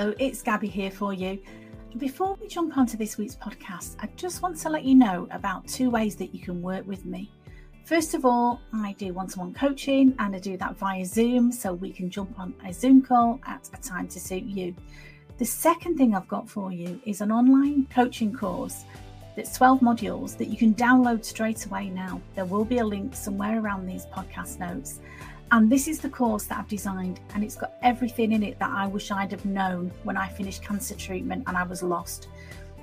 Hello, it's Gabby here for you. Before we jump onto this week's podcast, I just want to let you know about two ways that you can work with me. First of all, I do one to one coaching and I do that via Zoom so we can jump on a Zoom call at a time to suit you. The second thing I've got for you is an online coaching course that's 12 modules that you can download straight away now. There will be a link somewhere around these podcast notes. And this is the course that I've designed, and it's got everything in it that I wish I'd have known when I finished cancer treatment and I was lost.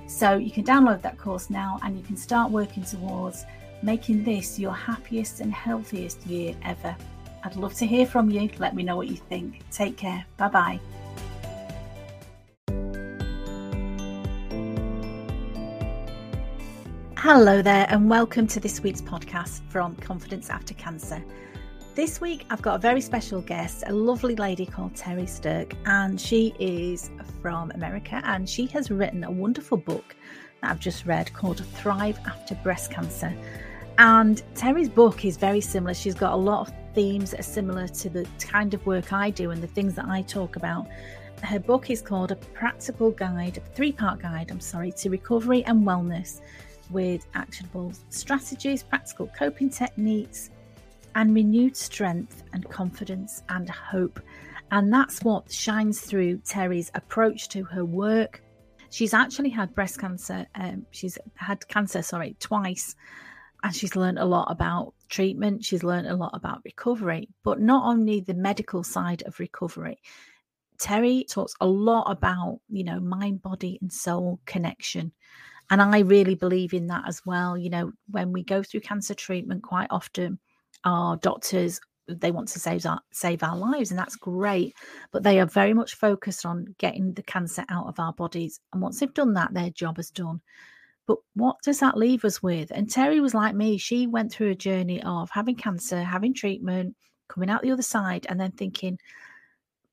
So you can download that course now and you can start working towards making this your happiest and healthiest year ever. I'd love to hear from you. Let me know what you think. Take care. Bye bye. Hello there, and welcome to this week's podcast from Confidence After Cancer. This week, I've got a very special guest, a lovely lady called Terri Sterk, and she is from America and she has written a wonderful book that I've just read called Thrive After Breast Cancer. And Terri's book is very similar. She's got a lot of themes that are similar to the kind of work I do and the things that I talk about. Her book is called A Practical Guide, a three part guide, I'm sorry, to recovery and wellness with actionable strategies, practical coping techniques, and renewed strength and confidence and hope. And that's what shines through Terri's approach to her work. She's actually had breast cancer. Um, she's had cancer, sorry, twice. And she's learned a lot about treatment. She's learned a lot about recovery, but not only the medical side of recovery. Terri talks a lot about, you know, mind, body, and soul connection. And I really believe in that as well. You know, when we go through cancer treatment, quite often our doctors they want to save our save our lives and that's great but they are very much focused on getting the cancer out of our bodies and once they've done that their job is done. But what does that leave us with? And terri was like me she went through a journey of having cancer having treatment coming out the other side and then thinking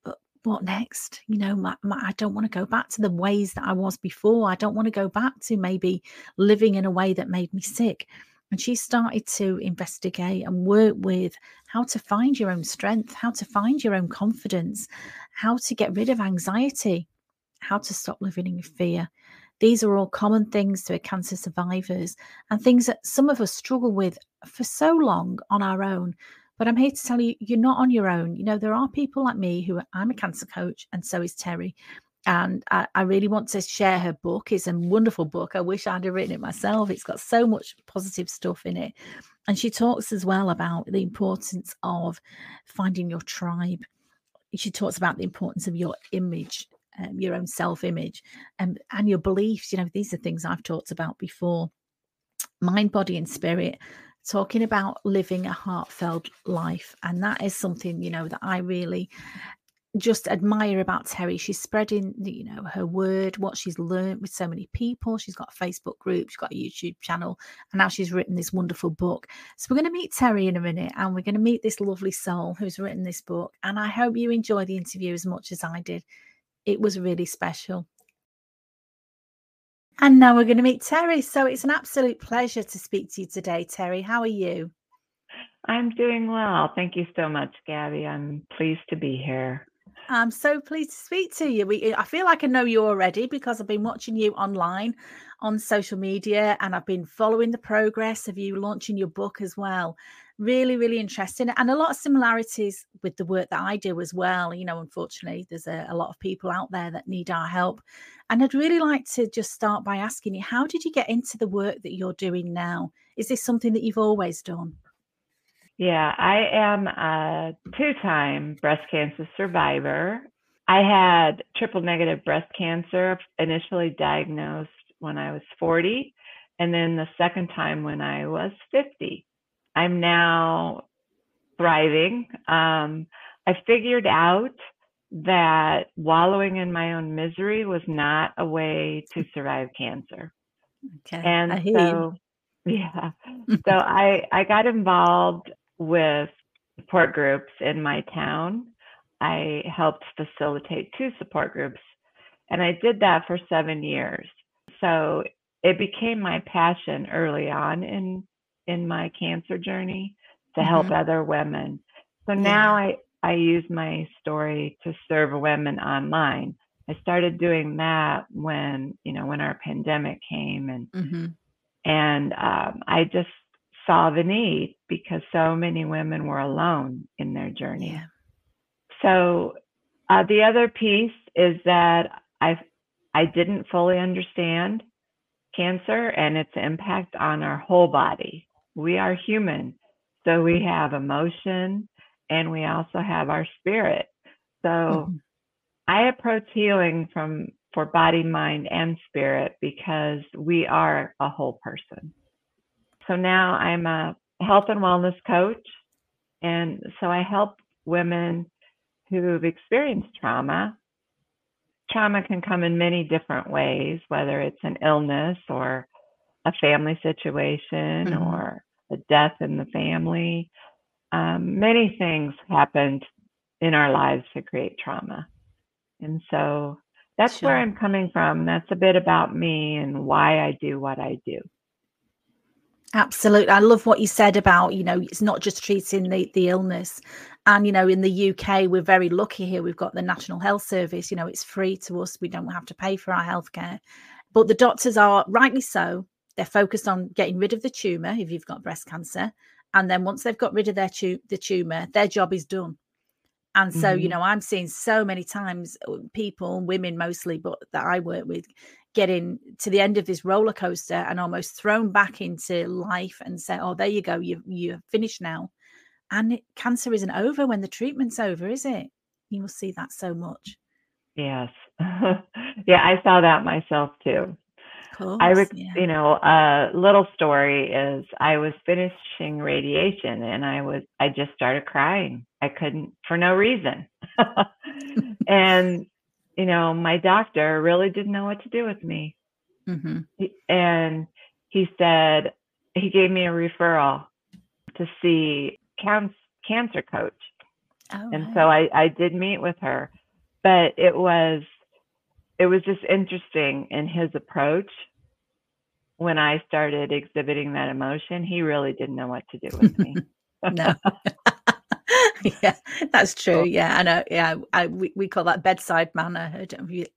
but what next? You know my, my, i don't want to go back to the ways that i was before. I don't want to go back to maybe living in a way that made me sick and she started to investigate and work with how to find your own strength, how to find your own confidence, how to get rid of anxiety, how to stop living in fear. These are all common things to cancer survivors and things that some of us struggle with for so long on our own. But I'm here to tell you, you're not on your own. You know, there are people like me who are, I'm a cancer coach, and so is Terri and I, I, really want to share her book. It's a wonderful book. I wish I'd have written it myself. It's got so much positive stuff in it. And she talks as well about the importance of finding your tribe. She talks about the importance of your image, um, your own self image, and, and your beliefs. You know, these are things I've talked about before mind, body, and spirit talking about living a heartfelt life and that is something you know that i really just admire about Terri. She's spreading, you know, her word, what she's learned with so many people. She's got a Facebook group, she's got a YouTube channel, and now she's written this wonderful book. So we're going to meet Terri in a minute, and we're going to meet this lovely soul who's written this book. And I hope you enjoy the interview as much as I did. It was really special. And now we're going to meet Terri. So it's an absolute pleasure to speak to you today, Terri. How are you? I'm doing well. Thank you so much, Gabby. I'm pleased to be here. I'm so pleased to speak to you. We, I feel like I know you already because I've been watching you online on social media and I've been following the progress of you launching your book as well. Really, really interesting and a lot of similarities with the work that I do as well. You know, unfortunately, there's a, a lot of people out there that need our help. And I'd really like to just start by asking you, how did you get into the work that you're doing now? Is this something that you've always done? Yeah, I am a two time breast cancer survivor. I had triple negative breast cancer initially diagnosed when I was 40, and then the second time when I was 50. I'm now thriving. Um, I figured out that wallowing in my own misery was not a way to survive cancer. Okay. And so, yeah. so I, I got involved with support groups in my town. I helped facilitate two support groups, and I did that for seven years. So it became my passion early on in in my cancer journey to mm-hmm. help other women. So yeah. now I I use my story to serve women online I started doing that when, you know, when our pandemic came and mm-hmm. and um, I just saw the need because so many women were alone in their journey. Yeah. So uh, the other piece is that I I didn't fully understand cancer and its impact on our whole body. We are human, so we have emotion and we also have our spirit. So mm-hmm. I approach healing from for body, mind, and spirit because we are a whole person. So now I'm a health and wellness coach. And so I help women who've experienced trauma. Trauma can come in many different ways, whether it's an illness or a family situation mm-hmm. or a death in the family. Um, many things happened in our lives to create trauma. And so that's sure. where I'm coming from. That's a bit about me and why I do what I do. Absolutely. I love what you said about, you know, it's not just treating the, the illness. And, you know, in the UK, we're very lucky here. We've got the National Health Service, you know, it's free to us. We don't have to pay for our healthcare. But the doctors are rightly so. They're focused on getting rid of the tumor if you've got breast cancer. And then once they've got rid of their tu- the tumor, their job is done. And so, mm-hmm. you know, I'm seeing so many times uh, people, women mostly, but that I work with, getting to the end of this roller coaster and almost thrown back into life and say, "Oh, there you go, you you're finished now." And it, cancer isn't over when the treatment's over, is it? You will see that so much. Yes, yeah, I saw that myself too. Course, I, would, yeah. you know, a little story is I was finishing radiation and I was, I just started crying. I couldn't for no reason. and you know, my doctor really didn't know what to do with me. Mm-hmm. And he said, he gave me a referral to see can- cancer coach. Oh, and so I, I did meet with her, but it was, it was just interesting in his approach when I started exhibiting that emotion, he really didn't know what to do with me. no. yeah, that's true. Yeah, I know. Yeah, I, we, we call that bedside manner.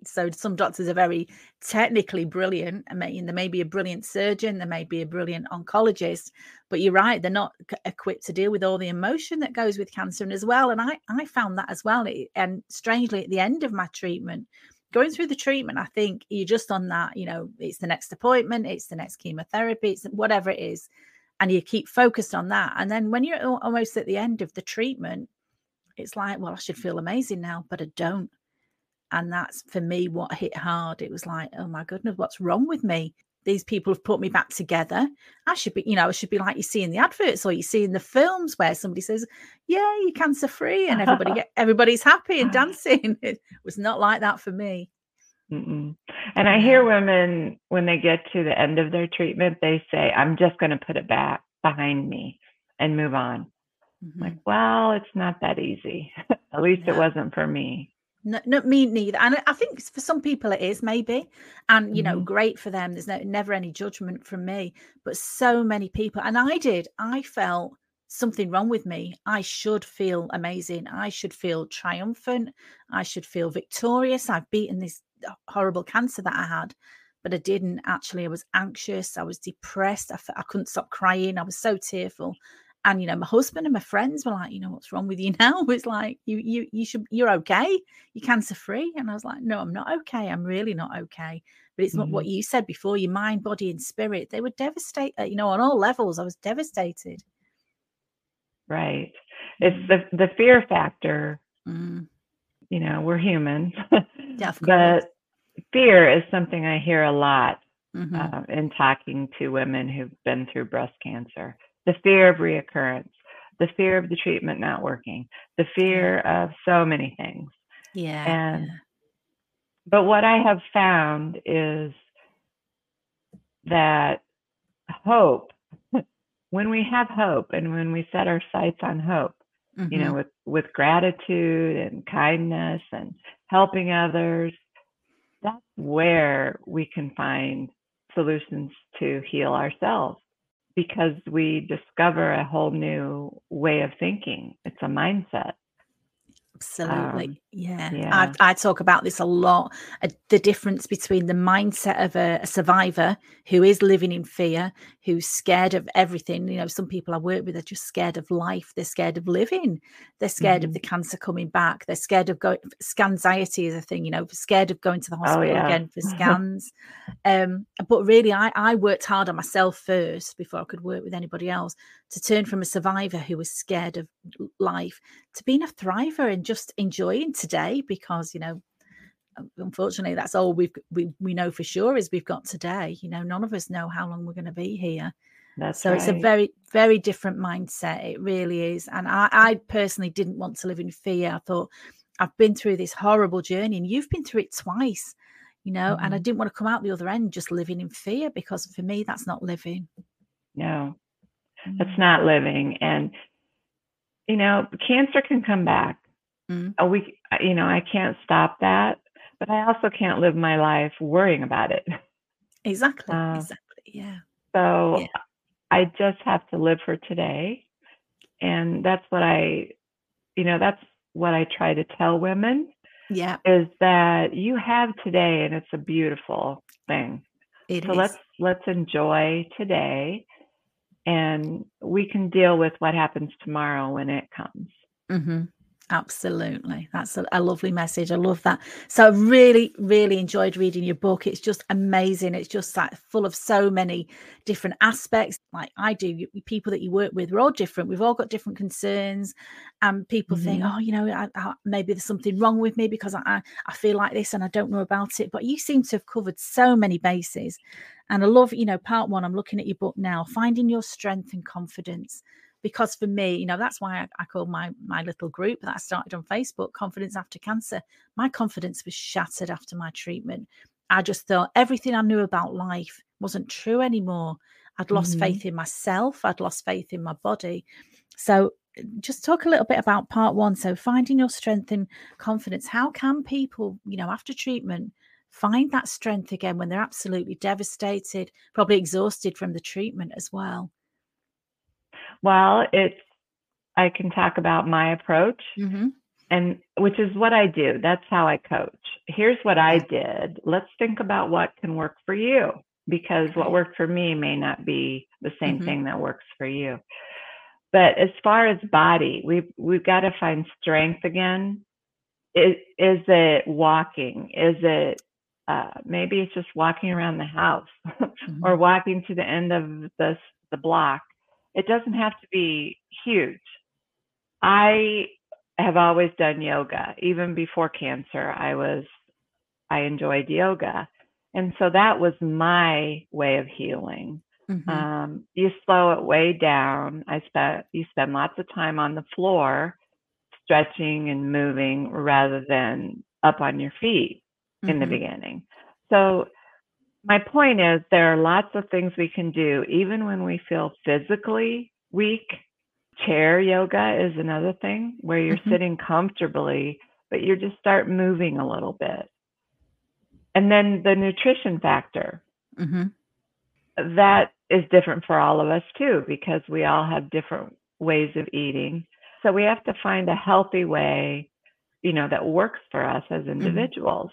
So some doctors are very technically brilliant. I mean, there may be a brilliant surgeon, there may be a brilliant oncologist, but you're right, they're not equipped to deal with all the emotion that goes with cancer and as well. And I, I found that as well. And strangely, at the end of my treatment, going through the treatment, I think you're just on that, you know, it's the next appointment, it's the next chemotherapy, it's whatever it is and you keep focused on that. And then when you're almost at the end of the treatment, it's like, well, I should feel amazing now, but I don't. And that's for me what hit hard. It was like, oh my goodness, what's wrong with me? These people have put me back together. I should be, you know, I should be like you see in the adverts or you see in the films where somebody says, "Yeah, you're cancer free," and everybody get, everybody's happy and dancing. It was not like that for me. Mm-mm. And I hear women when they get to the end of their treatment, they say, "I'm just going to put it back behind me and move on." Mm-hmm. Like, well, it's not that easy. At least it wasn't for me. No, not me neither. And I think for some people it is maybe, and you know, mm-hmm. great for them. There's no never any judgment from me, but so many people, and I did. I felt something wrong with me. I should feel amazing. I should feel triumphant. I should feel victorious. I've beaten this horrible cancer that I had, but I didn't actually. I was anxious. I was depressed. I, I couldn't stop crying. I was so tearful. And you know, my husband and my friends were like, you know, what's wrong with you now? It's like you, you, you should, you're okay. You're cancer free. And I was like, no, I'm not okay. I'm really not okay. But it's mm-hmm. what you said before. Your mind, body, and spirit. They were devastated. You know, on all levels. I was devastated. Right. It's mm. the the fear factor. Mm you know, we're human. Yeah, but fear is something I hear a lot mm-hmm. uh, in talking to women who've been through breast cancer. The fear of reoccurrence, the fear of the treatment not working, the fear of so many things. Yeah. And but what I have found is that hope, when we have hope and when we set our sights on hope, mm-hmm. you know, mm-hmm. with with gratitude and kindness and helping others, that's where we can find solutions to heal ourselves because we discover a whole new way of thinking. It's a mindset. Absolutely. Um, yeah. yeah. I, I, talk about this a lot uh, the difference between the mindset of a, a, survivor who is living in fear, who's scared of everything. You know, some people I work with are just scared of life. They're scared of living. They're scared mm-hmm. of the cancer coming back. They're scared of going, scanxiety is a thing, you know, scared of going to the oh, hospital oh, yeah. again for scans. um, but really, I, I worked hard on myself first before I could work with anybody else to turn from a survivor who was scared of life to being a thriver and just enjoying today because you know unfortunately that's all we've we, we know for sure is we've got today you know none of us know how long we're going to be here that's so right. it's a very very different mindset it really is and I, I personally didn't want to live in fear i thought i've been through this horrible journey and you've been through it twice you know mm-hmm. and i mm-hmm. didn't want to come out the other end just living in fear because for me that's not living no that's mm. not living and you know cancer can come back mm. we you know i can't stop that but i also can't live my life worrying about it exactly uh, exactly yeah so yeah. i just have to live for today and that's what i you know that's what i try to tell women yeah is that you have today and it's a beautiful thing it so is. let's let's enjoy today and we can deal with what happens tomorrow when it comes. Mm-hmm. Absolutely. That's a, a, lovely message. I love that. So I really, really enjoyed reading your book. It's just amazing. It's just like full of so many different aspects. Like I do, you, people that you work with, we're all different. We've all got different concerns. And people mm-hmm. think, oh, you know, I, I, maybe there's something wrong with me because I, I feel like this and I don't know about it. But you seem to have covered so many bases. And I love, you know, part one, I'm looking at your book now, finding your strength and confidence. Because for me, you know, that's why I, I call my my little group that I started on Facebook, Confidence After Cancer. My confidence was shattered after my treatment. I just thought everything I knew about life wasn't true anymore. I'd lost mm-hmm. faith in myself. I'd lost faith in my body. So just talk a little bit about part one. So finding your strength and confidence. How can people, you know, after treatment, find that strength again when they're absolutely devastated, probably exhausted from the treatment as well? Well, it's, I can talk about my approach. Mm-hmm. And which is what I do. That's how I coach. Here's what I did. Let's think about what can work for you because what worked for me may not be the same mm-hmm. thing that works for you. But as far as body, we've we've got to find strength again. Is, is it walking? Is it uh, maybe it's just walking around the house mm-hmm. or walking to the end of the, the block. It doesn't have to be huge. I have always done yoga. Even before cancer, I was, I enjoyed yoga. And so that was my way of healing. Mm-hmm. Um, you slow it way down. I spent, you spend lots of time on the floor stretching and moving rather than up on your feet mm-hmm. in the mm-hmm. beginning. So, my point is there are lots of things we can do, even when we feel physically weak. Chair yoga is another thing where you're mm-hmm. sitting comfortably, but you just start moving a little bit. And then the nutrition factor. Mm-hmm. That is different for all of us too, because we all have different ways of eating. So we have to find a healthy way, you know, that works for us as mm-hmm. individuals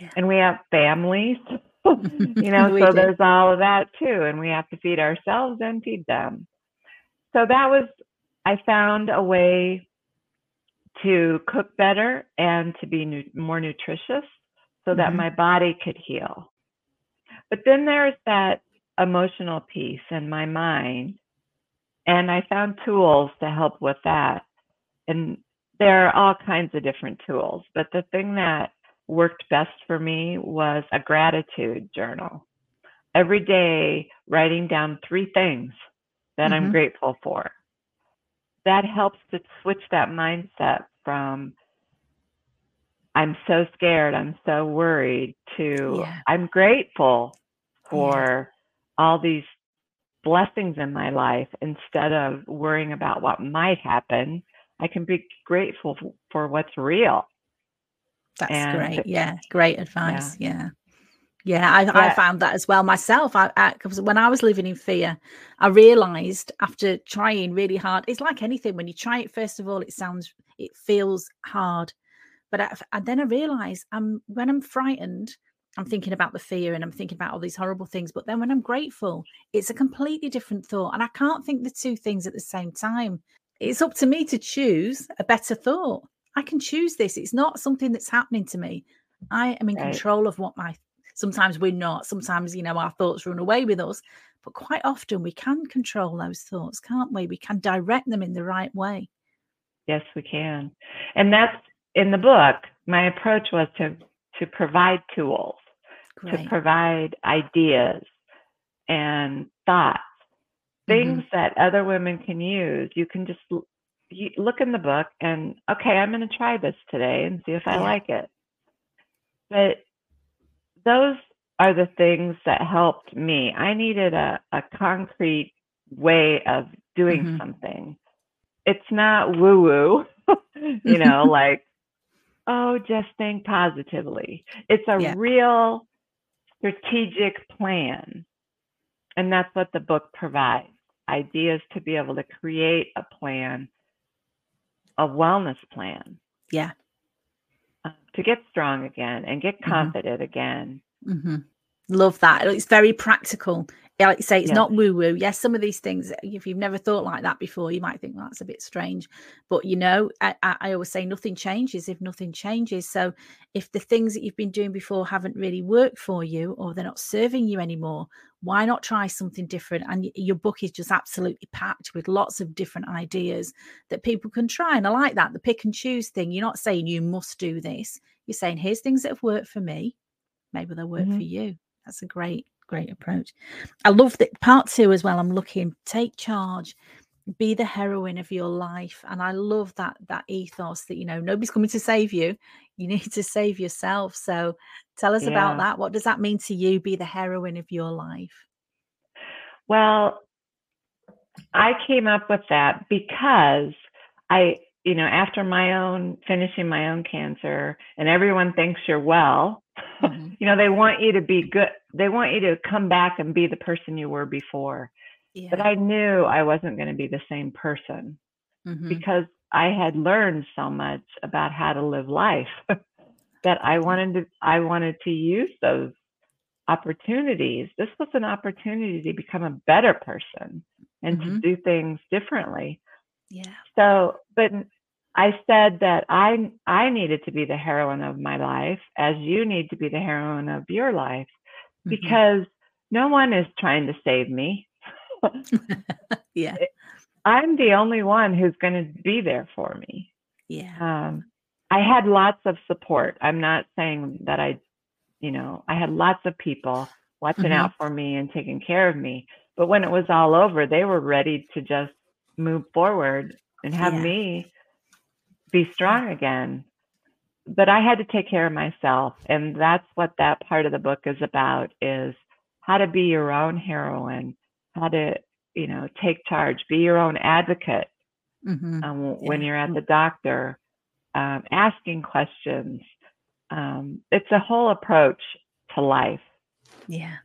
yeah. and we have families you know so do. there's all of that too and we have to feed ourselves and feed them so that was i found a way to cook better and to be nu- more nutritious so mm-hmm. that my body could heal but then there's that emotional piece in my mind and i found tools to help with that and there are all kinds of different tools but the thing that worked best for me was a gratitude journal. Every day, writing down three things that mm-hmm. I'm grateful for. That helps to switch that mindset from I'm so scared, I'm so worried to yeah. I'm grateful for yeah. all these blessings in my life instead of worrying about what might happen. I can be grateful for what's real. That's and great. Yeah, great advice. Yeah. yeah. Yeah, I, yeah. I found that as well myself. I, I when I was living in fear, I realized after trying really hard, it's like anything. When you try it, first of all, it sounds, it feels hard, but I, and then I realized I'm when I'm frightened, I'm thinking about the fear and I'm thinking about all these horrible things. But then when I'm grateful, it's a completely different thought, and I can't think the two things at the same time. It's up to me to choose a better thought. I can choose this. It's not something that's happening to me. I am in right. control of what my Sometimes we're not. Sometimes, you know, our thoughts run away with us. But quite often we can control those thoughts, can't we? We can direct them in the right way. Yes, we can. And that's in the book. My approach was to to provide tools, Great. to provide ideas and thoughts, things mm-hmm. that other women can use. You can just you look in the book and okay, I'm going to try this today and see if I yeah. like it. But those are the things that helped me. I needed a, a concrete way of doing mm-hmm. something. It's not woo woo, you know, like, oh, just think positively. It's a yeah. real strategic plan. And that's what the book provides ideas to be able to create a plan, a wellness plan. Yeah to get strong again and get mm-hmm. confident mm-hmm. again. Mm-hmm. Love that. It's very practical. Like you say, it's not woo woo. Yes, some of these things, if you've never thought like that before, you might think well, that's a bit strange. But you know, I, I always say nothing changes if nothing changes. So if the things that you've been doing before haven't really worked for you or they're not serving you anymore, why not try something different? And your book is just absolutely packed with lots of different ideas that people can try. And I like that the pick and choose thing. You're not saying you must do this, you're saying here's things that have worked for me maybe they'll work mm-hmm. for you. That's a great, great approach. I love that part two as well. I'm looking, take charge, be the heroine of your life. And I love that that ethos that you know nobody's coming to save you. You need to save yourself. So tell us yeah. about that. What does that mean to you? Be the heroine of your life. Well, I came up with that because I, you know, after my own finishing my own cancer, and everyone thinks you're well, Mm-hmm. you know, they want you to be good. They want you to come back and be the person you were before. Yeah. But I knew I wasn't going to be the same person mm-hmm. because I had learned so much about how to live life that I wanted to I wanted to use those opportunities. This was an opportunity to become a better person and mm-hmm. to do things differently. Yeah. So, but I said that I I needed to be the heroine of my life as you need to be the heroine of your life mm-hmm. because mm-hmm. no one is trying to save me. yeah. I'm the only one who's going to be there for me. Yeah. Um, I had lots of support. I'm not saying that I, you know, I had lots of people watching mm-hmm. out for me and taking care of me. But when it was all over, they were ready to just move forward and have yeah. me be strong again. But I had to take care of myself. And that's what that part of the book is about is how to be your own heroine, how to, you know, take charge, be your own advocate mm-hmm. um, yeah. when you're at the doctor, um, asking questions. Um, it's a whole approach to life. Yeah,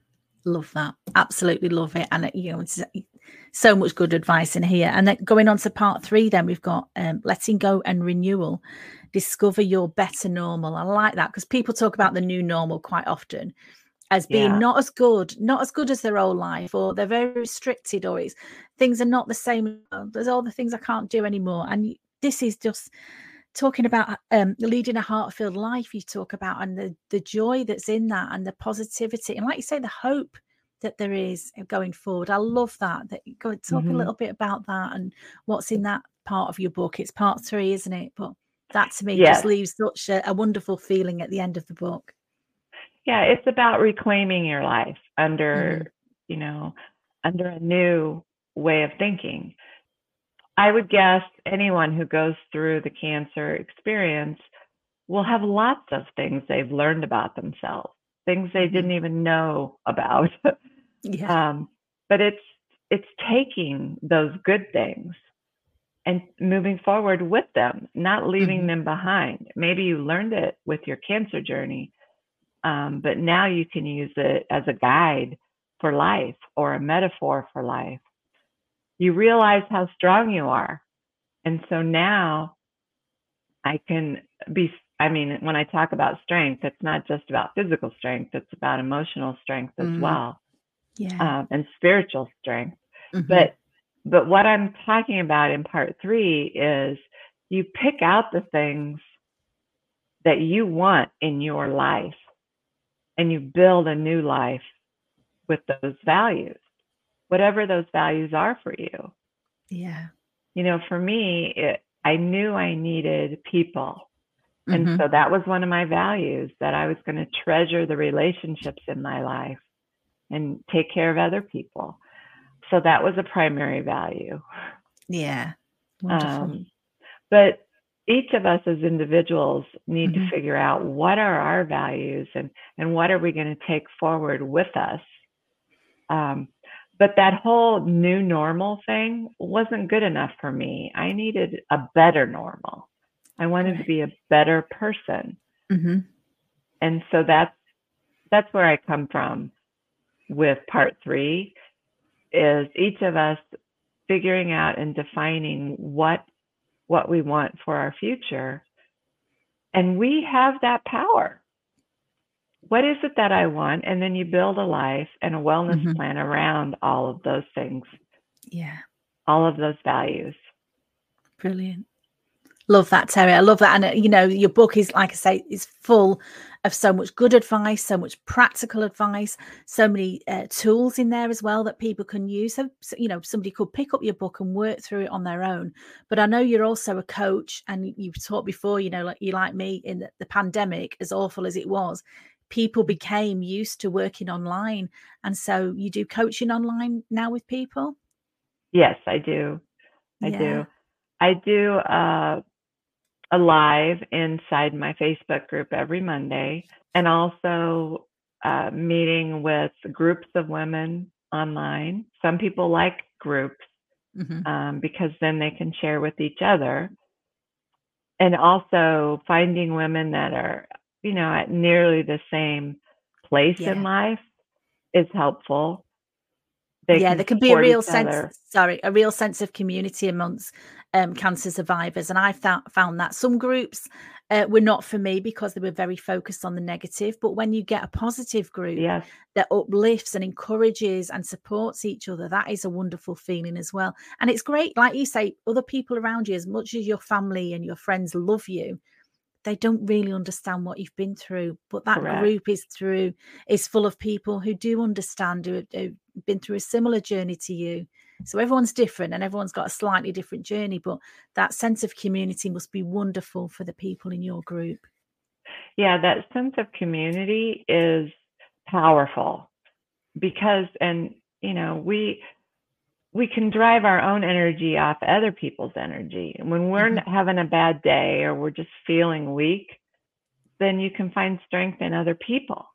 love that. Absolutely love it. And, uh, you know, uh, so much good advice in here. And then going on to part three, then we've got um, letting go and renewal. Discover your better normal. I like that because people talk about the new normal quite often as being yeah. not as good, not as good as their old life, or they're very restricted, or it's things are not the same. There's all the things I can't do anymore. And this is just talking about um, leading a heart-filled life. You talk about and the the joy that's in that, and the positivity, and like you say, the hope that there is going forward. I love that. That go talk mm-hmm. a little bit about that and what's in that part of your book. It's part three, isn't it? But that to me yes. just leaves such a, a, wonderful feeling at the end of the book. Yeah, it's about reclaiming your life under, mm. you know, under a new way of thinking. I would guess anyone who goes through the cancer experience will have lots of things they've learned about themselves, things they mm-hmm. didn't even know about. Yeah. Um, but it's it's taking those good things and moving forward with them, not leaving mm-hmm. them behind. Maybe you learned it with your cancer journey, Um, but now you can use it as a guide for life or a metaphor for life. You realize how strong you are. And so now I can be, I mean, when I talk about strength, it's not just about physical strength, it's about emotional strength as mm-hmm. well. Yeah. Um, and spiritual strength. Mm-hmm. But but what I'm talking about in part three is you pick out the things that you want in your life and you build a new life with those values, whatever those values are for you. Yeah. You know, for me, it, I knew I needed people. And mm-hmm. so that was one of my values that I was going to treasure the relationships in my life and take care of other people. So that was a primary value. Yeah. Um, but each of us as individuals need mm-hmm. to figure out what are our values and and what are we going to take forward with us um, but that whole new normal thing wasn't good enough for me i needed a better normal i wanted to be a better person mm-hmm. and so that's that's where i come from with part three is each of us figuring out and defining what what we want for our future. And we have that power. What is it that I want? And then you build a life and a wellness mm-hmm. plan around all of those things. Yeah. All of those values. Brilliant. Love that, Terri. I love that. And, uh, you know, your book is, like I say, is full of so much good advice, so much practical advice, so many uh, tools in there as well that people can use. So, you know, somebody could pick up your book and work through it on their own. But I know you're also a coach, and you've taught before, you know, like you like me in the, the pandemic, as awful as it was, people became used to working online. And so you do coaching online now with people? Yes, I do. I yeah. do. I do uh, alive inside my Facebook group every Monday, and also uh, meeting with groups of women online. Some people like groups mm-hmm. um, because then they can share with each other. And also finding women that are, you know, at nearly the same place yeah. in life is helpful. They yeah, there can be a real sense. Other. Sorry, a real sense of community amongst um, cancer survivors. And I found, found that some groups uh, were not for me because they were very focused on the negative. But when you get a positive group yes. that uplifts and encourages and supports each other, that is a wonderful feeling as well. And it's great, like you say, other people around you, as much as your family and your friends love you, they don't really understand what you've been through but that Correct. group is through is full of people who do understand who have been through a similar journey to you so everyone's different and everyone's got a slightly different journey, but that sense of community must be wonderful for the people in your group. Yeah, that sense of community is powerful because and you know, we we can drive our own energy off other people's energy. And when we're mm-hmm. having a bad day or we're just feeling weak, then you can find strength in other people.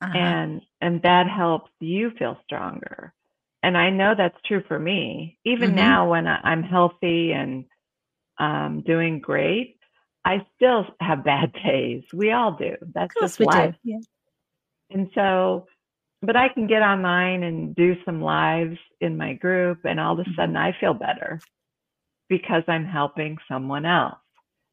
Uh-huh. And and that helps you feel stronger and I know that's true for me. Even mm-hmm. now, when I'm healthy and um, doing great, I still have bad days. We all do. That's just life. Yeah. And so, but I can get online and do some lives in my group, and all of a mm-hmm. sudden I feel better because I'm helping someone else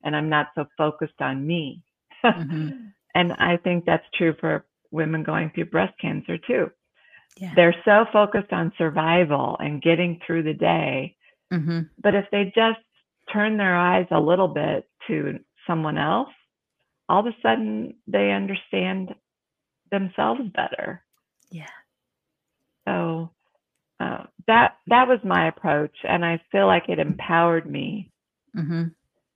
and I'm not so focused on me. mm-hmm. And I think that's true for women going through breast cancer too. Yeah. They're so focused on survival and getting through the day. Mm-hmm. But if they just turn their eyes a little bit to someone else, all of a sudden they understand themselves better. Yeah. So uh, that that was my approach, and I feel like it empowered me mm-hmm.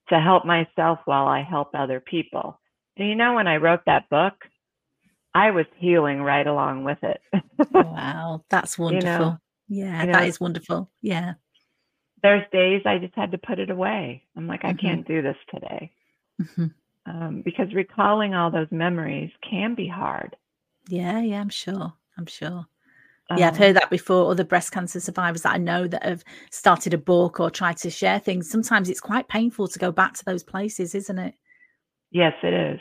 to help myself while I help other people. And you know, when I wrote that book, I was healing right along with it. wow, that's wonderful. You know, yeah, you know, that is wonderful. Yeah. There's days I just had to put it away. I'm like, mm-hmm. I can't do this today. Mm-hmm. Um, because recalling all those memories can be hard. Yeah, yeah, I'm sure. I'm sure. Yeah, I've um heard that before. Other breast cancer survivors that I know that have started a book or tried to share things. Sometimes it's quite painful to go back to those places, isn't it? Yes, it is.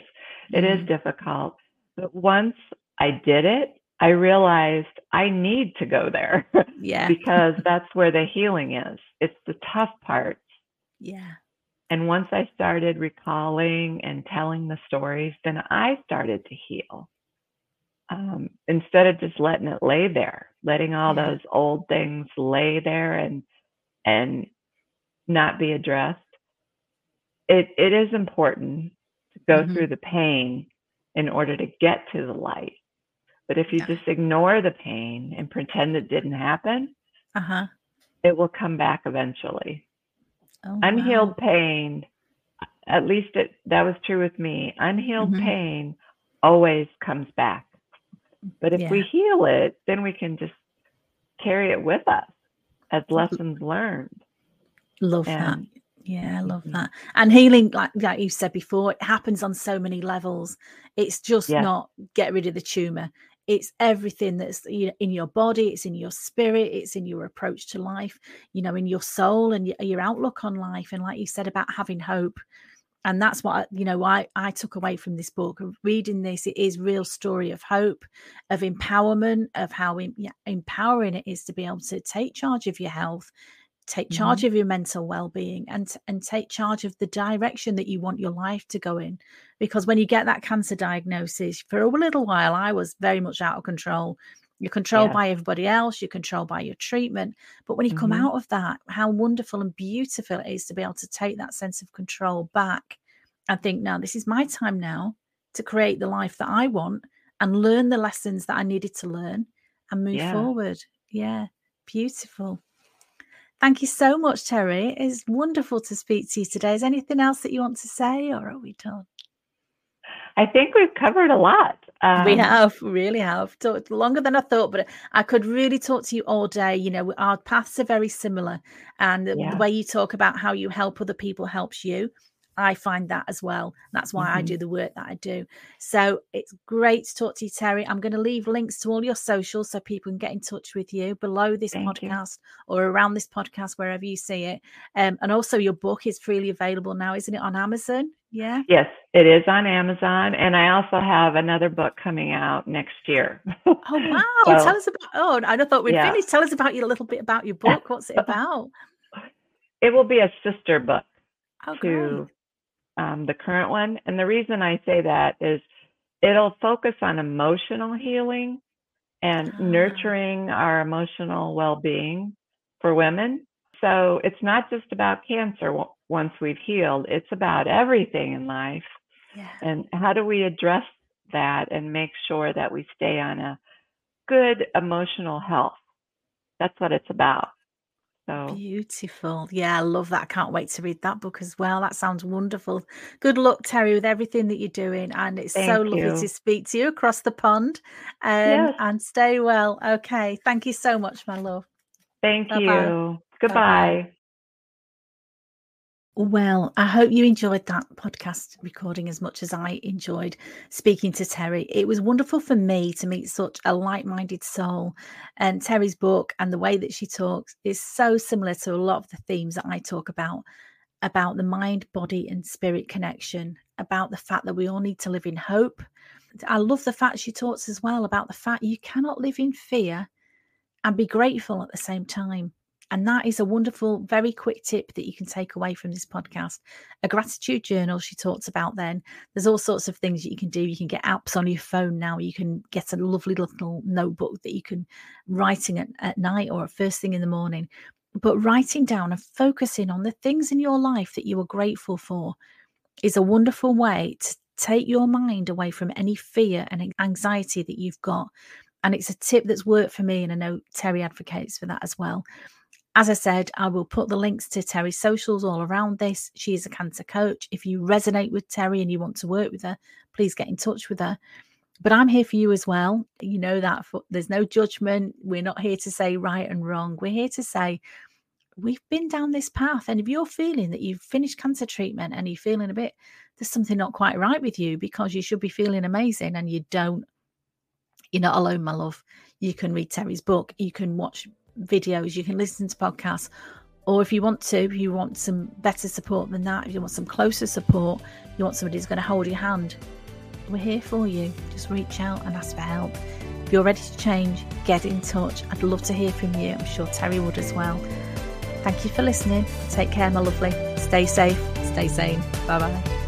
It mm. is difficult. But once I did it, I realized I need to go there. Yeah. because that's where the healing is. It's the tough parts. Yeah. And once I started recalling and telling the stories, then I started to heal. Um, instead of just letting it lay there, letting all Yeah. those old things lay there and and not be addressed. It it is important to go Mhm. through the pain in order to get to the light. But if you Yeah. just ignore the pain and pretend it didn't happen, Uh huh. it will come back eventually. Oh, Unhealed wow. pain, at least it, that was true with me. Unhealed Mhm. pain always comes back. But if we heal it, then we can just carry it with us as lessons learned. Love that. Yeah, I love Mhm. that. And healing, like like you said before, it happens on so many levels. It's just Yes. not get rid of the tumor. It's everything that's in your body, it's in your spirit, it's in your approach to life, you know, in your soul and your, your outlook on life. And like you said about having hope, and that's what I, you know I I took away from this book. Reading this, it is real story of hope, of empowerment, of how em- empowering it is to be able to take charge of your health, take charge Mhm. of your mental well-being and and take charge of the direction that you want your life to go in because when you get that cancer diagnosis for a little while i was very much out of control you're controlled Yes. by everybody else you're controlled by your treatment but when you come Mhm. out of that how wonderful and beautiful it is to be able to take that sense of control back and think now this is my time now to create the life that i want and learn the lessons that i needed to learn and move Yeah. forward yeah beautiful Thank you so much, Terri. It's wonderful to speak to you today. Is anything else that you want to say, or are we done? I think we've covered a lot. we Um, have, really have. Talked longer than I thought, but I could really talk to you all day. You know, our paths are very similar. And the, the way you talk about how you help other people helps you. I find that as well. That's why I Mhm. do the work that I do. So it's great to talk to you, Terri. I'm going to leave links to all your socials so people can get in touch with you below this Thank you. podcast or around this podcast, wherever you see it. Um, and also, your book is freely available now, isn't it, on Amazon? Yeah. Yes, it is on Amazon, and I also have another book coming out next year. Oh wow! So- Tell us about. Oh, I thought we'd Yeah. finished. Tell us about you a little bit about your book. What's it about? it will be a sister book Oh, to um, the current one. And the reason I say that is it'll focus on emotional healing and Ah. nurturing our emotional well being for women. So it's not just about cancer once we've healed, it's about everything in life. Yeah. And how do we address that and make sure that we stay on a good emotional health? That's what it's about. So, Beautiful. Yeah, I love that. I can't wait to read that book as well. That sounds wonderful. Good luck, Terri, with everything that you're doing. And it's so lovely you. to speak to you across the pond. Um, Yes. And stay well. Okay. Thank you so much, my love. thank Bye-bye. you. Goodbye. Well, I hope you enjoyed that podcast recording as much as I enjoyed speaking to Terri. It was wonderful for me to meet such a like minded soul. And Terri's book and the way that she talks is so similar to a lot of the themes that I talk about about the mind, body, and spirit connection, about the fact that we all need to live in hope. I love the fact she talks as well about the fact you cannot live in fear and be grateful at the same time. And that is a wonderful, very quick tip that you can take away from this podcast. A gratitude journal she talks about then. There's all sorts of things that you can do. You can get apps on your phone now. You can get a lovely little notebook that you can writing at, at night or first thing in the morning. But writing down and focusing on the things in your life that you are grateful for is a wonderful way to take your mind away from any fear and anxiety that you've got. And it's a tip that's worked for me. And I know Terri advocates for that as well. As I said, I will put the links to Terri's socials all around this. She is a cancer coach. If you resonate with Terri and you want to work with her, please get in touch with her. But I'm here for you as well. You know that for, there's no judgment. We're not here to say right and wrong. We're here to say we've been down this path. And if you're feeling that you've finished cancer treatment and you're feeling a bit, there's something not quite right with you because you should be feeling amazing and you don't, you're not alone, my love. You can read Terri's book, you can watch videos, you can listen to podcasts. Or if you want to, if you want some better support than that, if you want some closer support, you want somebody who's going to hold your hand, we're here for you. Just reach out and ask for help. If you're ready to change, get in touch. I'd love to hear from you. I'm sure Terri would as well. Thank you for listening. Take care, my lovely. Stay safe, stay sane. Bye bye.